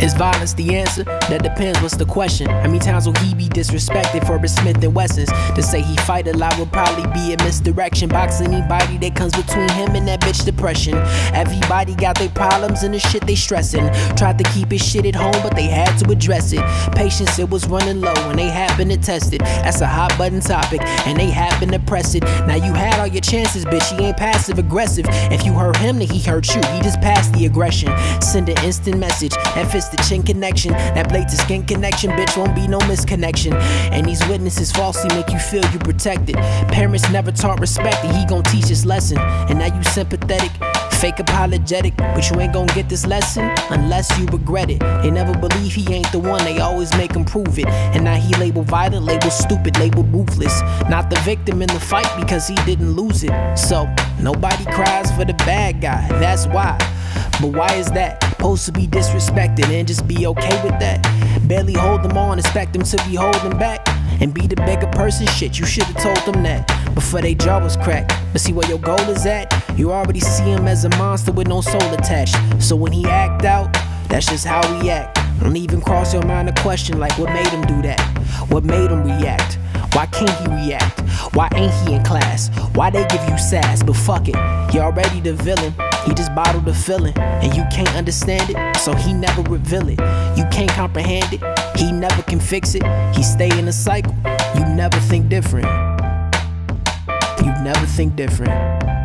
Is violence the answer? That depends, what's the question? How many times will he be disrespected for his Smith and Wessons? To say he fight a lot would probably be a misdirection. Box anybody that comes between him and that bitch depression. Everybody got their problems and the shit they stressing. Tried to keep his shit at home, but they had to address it. Patience, it was running low, and they happened to test it. That's a hot button topic, and they happened to press it. Now you had all your chances, bitch. He ain't passive aggressive. If you hurt him, then he hurt you. He just passed the aggression. Send an instant message. That fits the chin connection. That blade to skin connection, bitch. Won't be no misconnection. And these witnesses falsely make you feel you protected. Parents never taught respect, and he gon' teach his lesson. And now you sympathetic. Fake apologetic, but you ain't gonna get this lesson unless you regret it. They never believe he ain't the one, they always make him prove it. And now he labeled violent, labeled stupid, labeled ruthless. Not the victim in the fight because he didn't lose it. So, nobody cries for the bad guy, that's why. But why is that? Supposed to be disrespected and just be okay with that? Barely hold them on, expect them to be holding back. And be the bigger person, shit, you should've told them that before they jaw was cracked. But see where your goal is at? You already see him as a monster with no soul attached. So when he act out, that's just how he act. Don't even cross your mind a question like what made him do that? What made him react? Why can't he react? Why ain't he in class? Why they give you sass? But fuck it, you already the villain. He just bottled the feeling, and you can't understand it, so he never reveal it. You can't comprehend it, he never can fix it. He stay in a cycle. You never think different. You never think different.